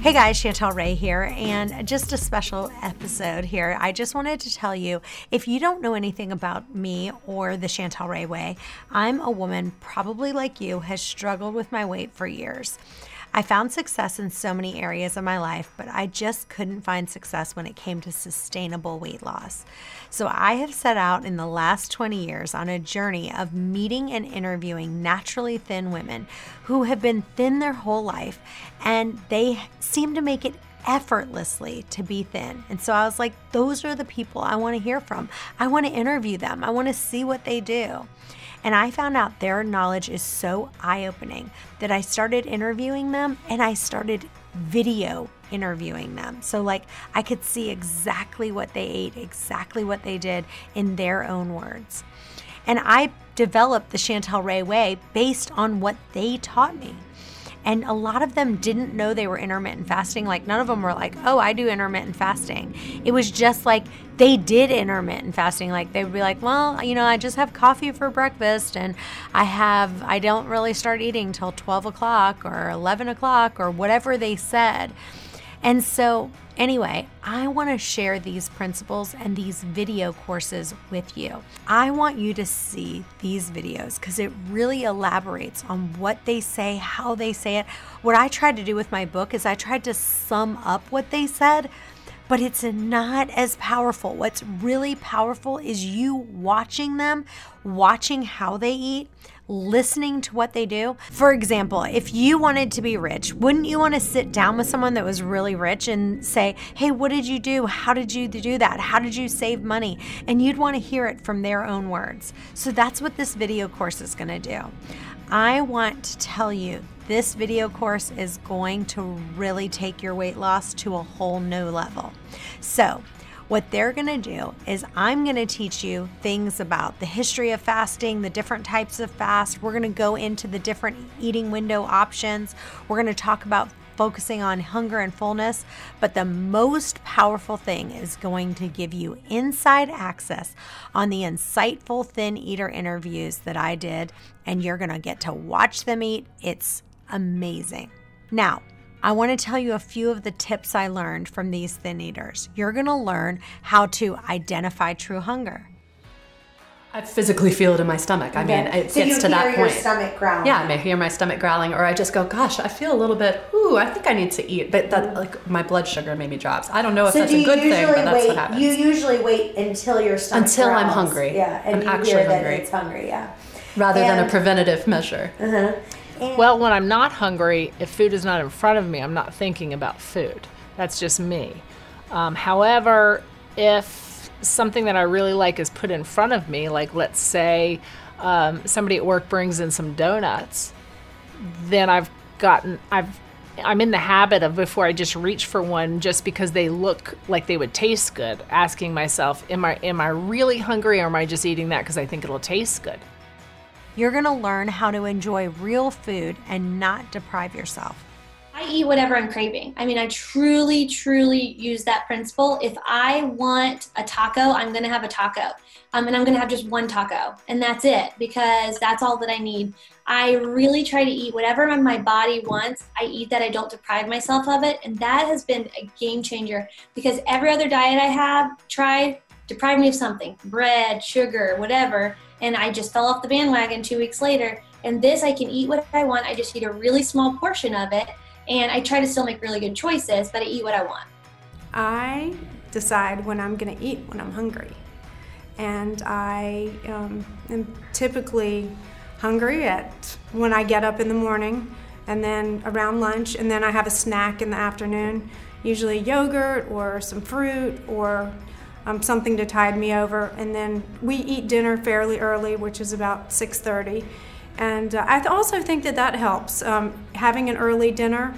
Hey guys, Chantel Ray here, and just a special episode here. I just wanted to tell you if you don't know anything about me or the Chantel Ray way, I'm a woman, probably like you, has struggled with my weight for years. I found success in so many areas of my life, but I just couldn't find success when it came to sustainable weight loss. So I have set out in the last 20 years on a journey of meeting and interviewing naturally thin women who have been thin their whole life and they seem to make it effortlessly to be thin. And so I was like, those are the people I want to hear from. I want to interview them. I want to see what they do. And I found out their knowledge is so eye opening that I started interviewing them and I started video interviewing them. So, like, I could see exactly what they ate, exactly what they did in their own words. And I developed the Chantel Ray way based on what they taught me. And a lot of them didn't know they were intermittent fasting. Like, none of them were like, oh, I do intermittent fasting. It was just like they did intermittent fasting. Like, they would be like, well, you know, I just have coffee for breakfast and I have, I don't really start eating till 12 o'clock or 11 o'clock or whatever they said. And so, anyway, I want to share these principles and these video courses with you. I want you to see these videos because it really elaborates on what they say, how they say it. What I tried to do with my book is I tried to sum up what they said but it's not as powerful. What's really powerful is you watching them, watching how they eat, listening to what they do. For example, if you wanted to be rich, wouldn't you want to sit down with someone that was really rich and say, Hey, what did you do? How did you do that? How did you save money? And you'd want to hear it from their own words. So that's what this video course is going to do. I want to tell you this video course is going to really take your weight loss to a whole new level. So, what they're going to do is I'm going to teach you things about the history of fasting, the different types of fast. We're going to go into the different eating window options. We're going to talk about focusing on hunger and fullness, but the most powerful thing is going to give you inside access on the insightful thin eater interviews that I did, and you're going to get to watch them eat. It's amazing. Now, I want to tell you a few of the tips I learned from these thin eaters. You're going to learn how to identify true hunger. I physically feel it in my stomach. I mean, it so gets to that point. stomach growling. Yeah, I may hear my stomach growling, or I just go, "Gosh, I feel a little bit. Ooh, I think I need to eat." But that, like, my blood sugar maybe drops. I don't know if so that's a good thing, usually but that's wait, what happens. You usually wait until your stomach Until I'm hungry. Yeah, and I'm you actually hear that hungry. it's hungry. Yeah. Rather than a preventative measure. Uh-huh. Well, when I'm not hungry, if food is not in front of me, I'm not thinking about food. That's just me. Um, however, if something that I really like is put in front of me, like let's say um, somebody at work brings in some donuts, then I've gotten, I've, I'm in the habit of before I just reach for one just because they look like they would taste good, asking myself, am I, am I really hungry or am I just eating that because I think it'll taste good? You're to learn how to enjoy real food and not deprive yourself. I eat whatever I'm craving. I mean, I truly, truly use that principle. If I want a taco, I'm going to have a taco. Um, and I'm going to have just one taco. And that's it because that's all that I need. I really try to eat whatever my body wants. I eat that. I don't deprive myself of it. And that has been a game changer because every other diet I have tried deprived me of something bread, sugar, whatever. And I just fell off the bandwagon two weeks later. And this, I can eat what I want. I just eat a really small portion of it and I try to still make really good choices, but I eat what I want. I decide when I'm going to eat when I'm hungry. And I um, am typically hungry at when I get up in the morning and then around lunch, and then I have a snack in the afternoon, usually yogurt or some fruit or um, something to tide me over. And then we eat dinner fairly early, which is about 6:30. And uh, I th- also think that that helps um, having an early dinner,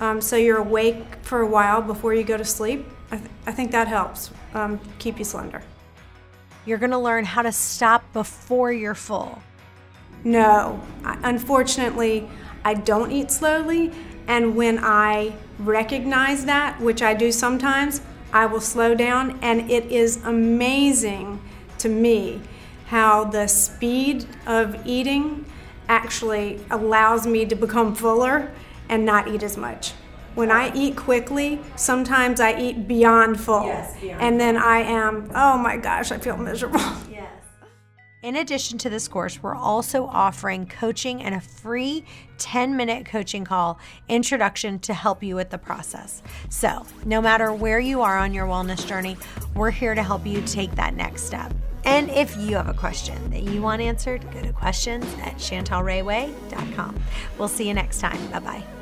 um, so you're awake for a while before you go to sleep. I, th- I think that helps um, keep you slender. You're going to learn how to stop before you're full. No, I, unfortunately, I don't eat slowly, and when I recognize that, which I do sometimes, I will slow down, and it is amazing to me how the speed of eating actually allows me to become fuller and not eat as much. When I eat quickly, sometimes I eat beyond full. Yes, beyond and then I am, oh my gosh, I feel miserable. In addition to this course, we're also offering coaching and a free 10 minute coaching call introduction to help you with the process. So, no matter where you are on your wellness journey, we're here to help you take that next step. And if you have a question that you want answered, go to questions at chantelrayway.com. We'll see you next time. Bye bye.